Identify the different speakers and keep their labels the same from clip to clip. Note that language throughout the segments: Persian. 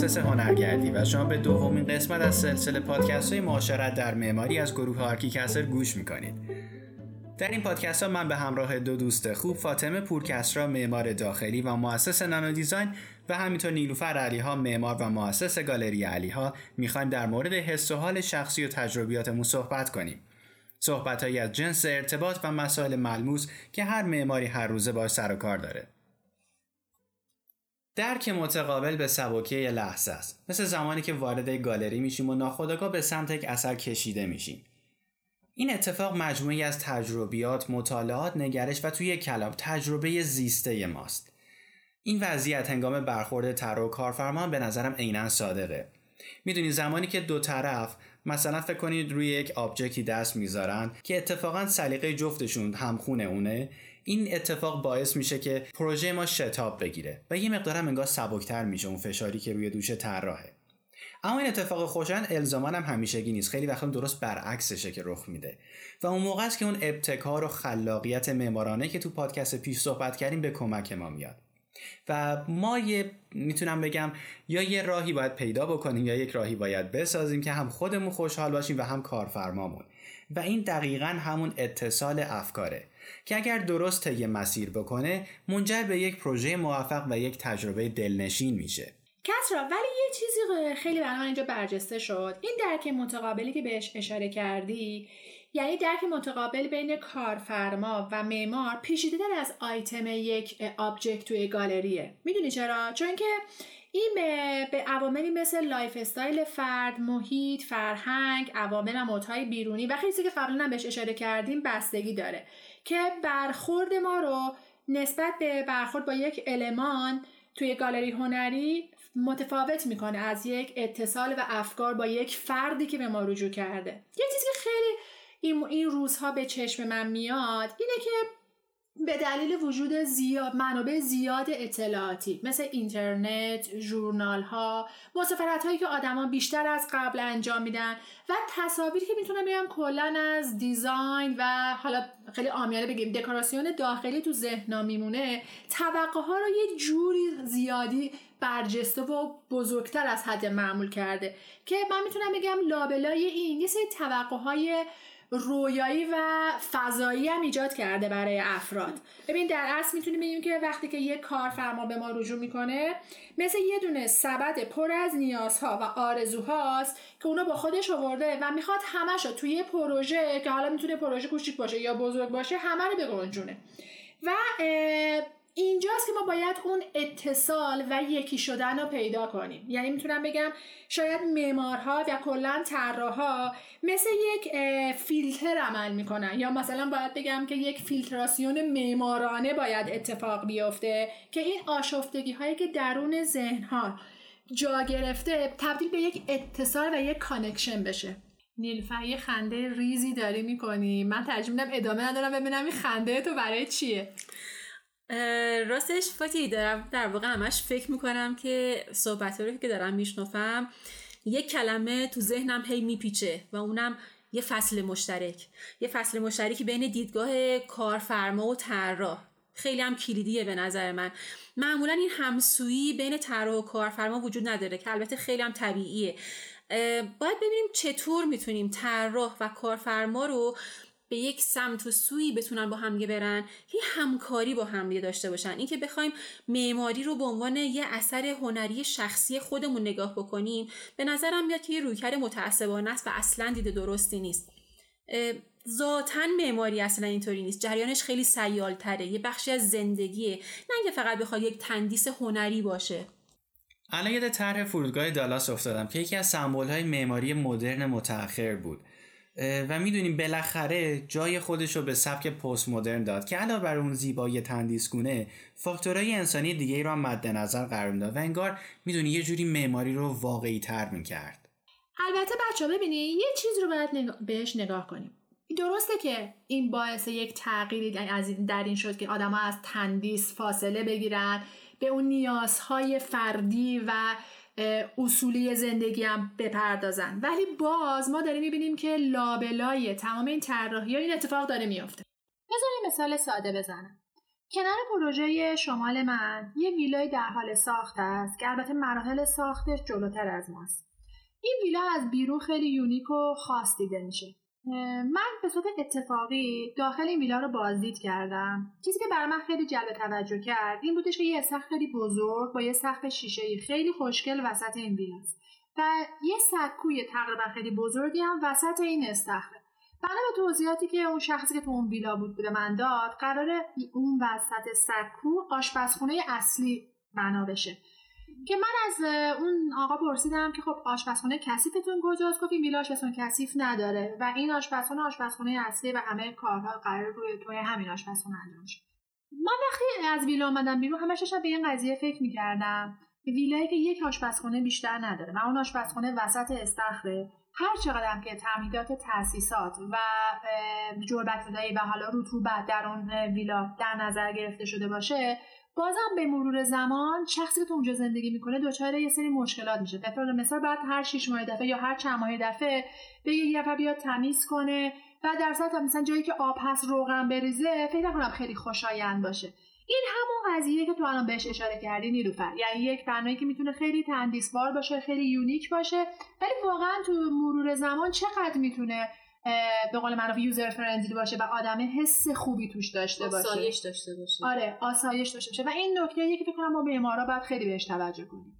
Speaker 1: متخصص هنرگردی و شما به دومین قسمت از سلسله پادکست های معاشرت در معماری از گروه ArchiCaster گوش می‌کنید. در این پادکست ها من به همراه دو دوست خوب فاطمه پورکسرا معمار داخلی و مؤسس Nano Design و همینطور نیلوفر علیها معمار و مؤسس گالری علیها می‌خوایم در مورد حس و حال شخصی و تجربیاتمون صحبت کنیم. صحبت از جنس ارتباط و مسائل ملموس که هر معماری هر روزه باش سر و کار داره. درک متقابل به سبکی لحظه است مثل زمانی که وارد گالری میشیم و ناخودآگاه به سمت یک اثر کشیده میشیم این اتفاق مجموعی از تجربیات، مطالعات، نگرش و توی یک کلام تجربه زیسته ماست. این وضعیت هنگام برخورد طراح و کارفرما به نظرم عینا صادقه. می‌دونی زمانی که دو طرف مثلا فکر کنید روی یک آبجکتی دست می‌ذارن که اتفاقا سلیقه جفتشون همخونه اونه این اتفاق باعث میشه که پروژه ما شتاب بگیره و یه مقدارم انگار سبکتر میشه اون فشاری که روی دوش طراحه. اما این اتفاق خوشن الزامان هم همیشگی نیست. خیلی وقتا درست برعکسشه که رخ میده. و اون موقع است که اون ابتکار و خلاقیت معمارانه که تو پادکست پیش صحبت کردیم به کمک ما میاد. و ما یه می‌تونم بگم یا یه راهی باید پیدا بکنیم یا یک راهی باید بسازیم که هم خودمون خوشحال باشیم و هم کارفرمامون. و این دقیقا همون اتصال افکاره. که اگر درست طی مسیر بکنه منجر به یک پروژه موفق و یک تجربه دلنشین میشه.
Speaker 2: کسرا ولی یه چیزی خیلی برای اینجا برجسته شد. این درک متقابلی که بهش اشاره کردی یعنی درک متقابل بین کارفرما و معمار پیچیده‌تر از آیتم یک object توی گالریه. می‌دونی چرا؟ چون که این به عواملی مثل lifestyle فرد، محیط، فرهنگ، عوامل و بیرونی و خیلی که قبلا بهش اشاره کردیم بستگی داره که برخورد ما رو نسبت به برخورد با یک المان توی گالری هنری متفاوت می‌کنه از یک اتصال و افکار با یک فردی که به ما رجوع کرده. یه چیزی که خیلی این, روزها به چشم من میاد اینه که به دلیل وجود زیاد منابع زیاد اطلاعاتی مثل اینترنت، ژورنال ها، مسافرت هایی که آدما بیشتر از قبل انجام میدن و تصاویری که می‌تونم بگم کلا از دیزاین و حالا خیلی آمیانه بگیم دکوراسیون داخلی تو ذهنم میمونه توقع ها رو یه جوری زیادی برجسته و بزرگتر از حد معمول کرده که من می‌تونم بگم لابلای این یه سری توقع های رویایی و فضایی هم ایجاد کرده برای افراد. ببین در اصل می‌تونیم بگیم که وقتی که یک کارفرما به ما رجوع می‌کنه مثل یه دونه سبد پر از نیازها و آرزوهاست که اونا با خودش آورده و می‌خواد همش توی پروژه که حالا می‌تونه پروژه کوچیک باشه یا بزرگ باشه همه رو بگنجونه. و اینجاست که ما باید اون اتصال و یکی شدن رو پیدا کنیم. یعنی می‌تونم بگم شاید معمارها و کلا طراحها مثل یک فیلتر عمل می‌کنن. یا مثلا باید بگم که یک فیلتراسیون معمارانه باید اتفاق بیفته که این آشفتگی هایی که درون ذهن ها جا گرفته تبدیل به یک اتصال و یک connection بشه. نیلوفر یه خنده ریزی داری می‌کنی؟ من میدم ادامه ندارم ببینم این خنده تو برای چیه.
Speaker 3: راستش فاتی دارم در واقع همش فکر می‌کنم که صحبت رو که دارم میشنفم یک کلمه تو ذهنم هی میپیچه و اونم یه فصل مشترک. یه فصل مشترکی بین دیدگاه کارفرما و طراح. خیلی هم کلیدیه به نظر من. معمولا این همسویی بین طراح و کارفرما وجود نداره که البته خیلی هم طبیعیه. باید ببینیم چطور می‌تونیم طراح و کارفرما رو به یک سمت و سویی بتونن با همگه برن یه همکاری با همدیگه داشته باشن. اینکه بخوایم معماری رو به عنوان یه اثر هنری شخصی خودمون نگاه بکنیم به نظرم میاد که یه رویکرد متعصبانه است و اصلا دیده درستی نیست. ذاتا معماری اصلا اینطوری نیست. جریانش خیلی سیالتره. یه بخشی از زندگیه. نه اینکه فقط بخواد یک تندیس هنری باشه.
Speaker 1: الان یاد طرح فرودگاه دالاس افتادم که یکی از سمبول‌های معماری مدرن متأخر بود. و می‌دونیم بالاخره جای خودش رو به سبک پست مدرن داد که علاوه بر اون زیبایی تندیسگونه فاکتورهای انسانی دیگه رو هم مد نظر قرار داد و انگار می‌دونی یه جوری معماری رو واقعی تر می‌کرد.
Speaker 2: البته بچه ببینی یه چیز رو باید بهش نگاه کنیم. درسته که این باعث یک تغییری از در این شد که آدم از تندیس فاصله بگیرن به اون نیازهای فردی و اصولی زندگی هم بپردازن. ولی باز ما داریم می‌بینیم که لابلای تمام این طراحی این اتفاق داره میافته. بذار مثال ساده بزنم. کنار پروژه شمال من یه ویلای در حال ساخت است که البته مراحل ساختش جلوتر از ماست. این ویلا از بیرون خیلی یونیک و خاص دیده میشه. من به صورت اتفاقی داخل این ویلا رو بازدید کردم. چیزی که برای من خیلی جلب توجه کرد این بودش که یه سقف خیلی بزرگ با یه سقف شیشه خیلی خوشگل وسط این ویلاست و یه سکوی تقریبا خیلی بزرگی هم وسط این استخره. بنا به توضیحاتی که اون شخصی که تو اون ویلا بود به من داد قرار اون وسط سکو آشپزخونه اصلی بنا بشه. که من از اون آقا پرسیدم که خب آشپزخونه کثیفتون کجاست؟ گفت این ویلا آشپزخونه کثیف نداره و این آشپزخونه آشپزخونه اصلی و همه کارها قرار روی توی همین آشپزخونه انجام شه. من وقتی از ویلا آمدم بیرون همش داشتم به این قضیه فکر می‌کردم ویلایی که یک آشپزخونه بیشتر نداره و اون آشپزخونه وسط استخره هر چقدر که تمهیدات تاسیسات و جربت و حالا رطوبت در اون ویلا در نظر گرفته شده باشه بازم به مرور زمان شخصی که تو اونجا زندگی می‌کنه دچار یه سری مشکلات میشه. طور مثال بعد هر شیش ماه دفعه یا هر چند ماه دفعه به یه دفعه بیاد تمیز کنه و در صورت مثلا جایی که آب هست روغن بریزه فکر کنم خیلی خوشایند باشه. این همون قضیه که تو الان بهش اشاره کردی نیلوفر. یعنی یک بنایی که می‌تونه خیلی تندیسوار باشه خیلی unique باشه ولی واقعا تو مرور زمان چقدر می‌تونه به قول معروف user friendly باشه و آدم حس خوبی توش داشته باشه.
Speaker 3: آسایش داشته باشه.
Speaker 2: آره آسایش داشته باشه. و این نکته که فکر کنم ما معمارا باید خیلی بهش توجه کنیم.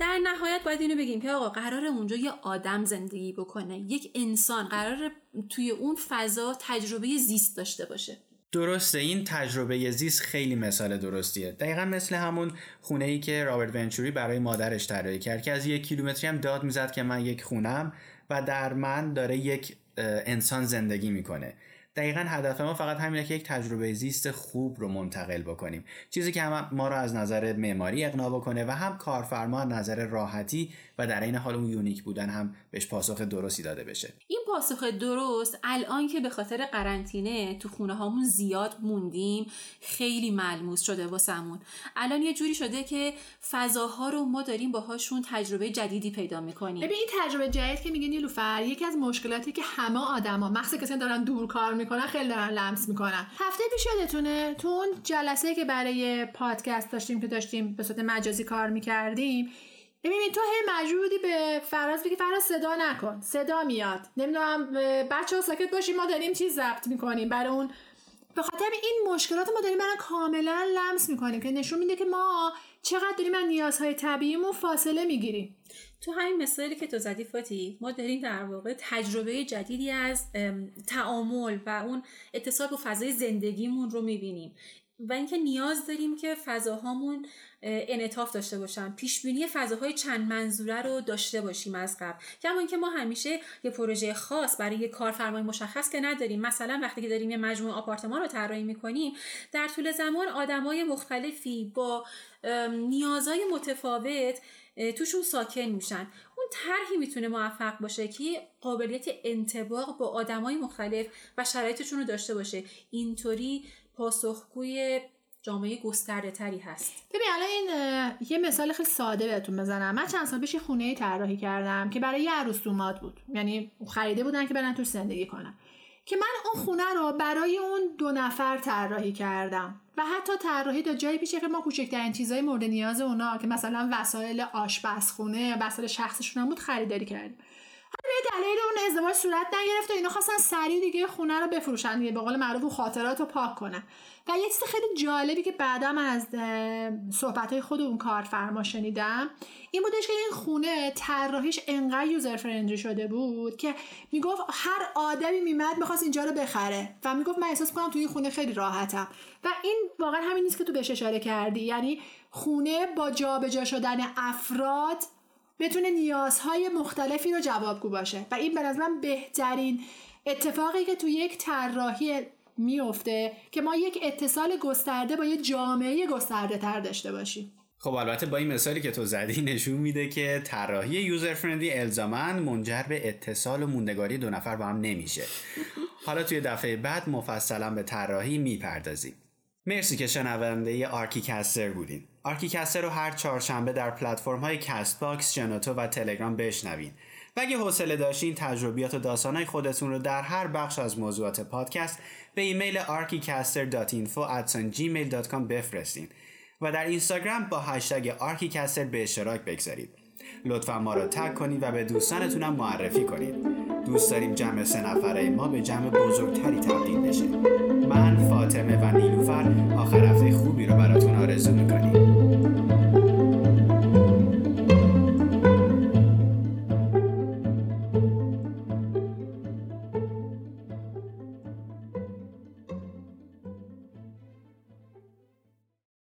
Speaker 3: در نهایت باید اینو بگیم که آقا قرار اونجا یه آدم زندگی بکنه. یک انسان قرار توی اون فضا تجربه زیست داشته باشه.
Speaker 1: درسته این تجربه زیست خیلی مثال درستیه. دقیقا مثل همون خونه ای که رابرت ونچوری برای مادرش طراحی کرد که از یک کیلومتری هم داد می‌زد که من یک خونم و در من داره یک انسان زندگی می‌کنه. دقیقا هدف ما فقط همینه که یک تجربه زیست خوب رو منتقل بکنیم. چیزی که هم ما رو از نظر معماری اقنا بکنه و هم کارفرما از نظر راحتی و در این حال اون یونیک بودن هم بهش پاسخ درستی داده بشه.
Speaker 3: این پاسخ درست الان که به خاطر قرنطینه تو خونه هامون زیاد موندیم خیلی ملموس شده واسمون. الان یه جوری شده که فضاها رو ما داریم باهاشون تجربه جدیدی پیدا می‌کنیم.
Speaker 2: ببین این تجربه جدید که میگه نیلوفر یکی از مشکلاتی که همه آدما مخصوصا کسایی دارن دور کار می‌کنن خیلی دارن لمس می‌کنن. هفته پیش یادتونه تو اون جلسه که برای پادکست داشتیم که داشتیم به صورت مجازی کار می‌کردیم ببین تو هی مجبوری به فراز بگی فراز صدا نکن صدا میاد. نمی‌دونم بچه ها ساکت باشیم ما داریم چیز ضبط می‌کنیم برای اون. به خاطر این مشکلات ما داریم برای کاملا لمس می‌کنیم که نشون میده که ما چقدر داریم از نیازهای طبیعیمون فاصله می‌گیریم.
Speaker 3: تو همین مثالی که تو زدی فاتی ما داریم در واقع تجربه جدیدی از تعامل و اون اتصال با فضای زندگیمون رو می‌بینیم. و اینکه نیاز داریم که فضاهامون انعطاف داشته باشن پیش بینی فضاهای چند منظوره رو داشته باشیم از قبل. کما اینکه ما همیشه یه پروژه خاص برای یه کارفرمای مشخص که نداریم مثلا وقتی که داریم یه مجموعه آپارتمان رو طراحی می‌کنیم در طول زمان آدمای مختلفی با نیازهای متفاوت توشون ساکن میشن. اون طرحی می‌تونه موفق باشه که قابلیت انتباق با آدمای مختلف و شرایطشون رو داشته باشه. اینطوری پاسخگوی جامعه گسترده تری هست.
Speaker 2: ببین الان این یه مثال خیلی ساده بهتون بزنم. من چند سال پیش خونه طراحی کردم که برای یه عروس بود. یعنی خریده بودن که برن توش زندگی کنن. که من اون خونه رو برای اون دو نفر طراحی کردم و حتی طراحی تا جایی پیشه که ما کوچکترین چیزای مورد نیاز اونا که مثلا وسایل آشپزخونه وسایل شخصشون هم بود خریداری کردیم. به دلیل اون ازدواج صورت نگرفت و اینا خواستن سریع دیگه خونه رو بفروشن دیگه به قول معروف خاطرات رو پاک کنن. و یه چیز خیلی جالبی که بعدا من از صحبت های خود اون کارفرما شنیدم این بودش که این خونه طراحیش انقدر یوزر فرندلی شده بود که می‌گفت هر آدمی میمد می‌خواست اینجا رو بخره و می‌گفت من احساس کنم توی این خونه خیلی راحتم. و این واقعا همین نیست که تو بهش اشاره کردی. یعنی خونه با جابجا شدن افراد بتونه نیازهای مختلفی رو جوابگو باشه. و این به من بهترین اتفاقی که تو یک طراحی میفته که ما یک اتصال گسترده با یه جامعه گسترده تر داشته باشیم.
Speaker 1: خب البته با این مثالی که تو زدی نشون میده که طراحی user friendly الزاماً منجر به اتصال و موندگاری دو نفر با هم نمیشه. حالا توی دفعه بعد مفصلا به طراحی می‌پردازیم. مرسی که شنونده ArchiCaster بودین. ArchiCaster رو هر چهارشنبه در پلتفرم های Castbox، شنوتو و تلگرام بشنوین و اگه حوصله داشتین تجربیات و داستانهای خودتون رو در هر بخش از موضوعات پادکست به ایمیل archicaster.info@gmail.com بفرستین و در اینستاگرام با هشتگ archicaster به اشتراک بگذارید. لطفا ما رو تگ کنید و به دوستانتونم معرفی کنید. دوست داریم جمع سه نفره ما به جمع بزرگتری تبدیل بشه. من فاطمه و نیلوفر آخر هفته خوبی رو براتون آرزو می‌کنیم.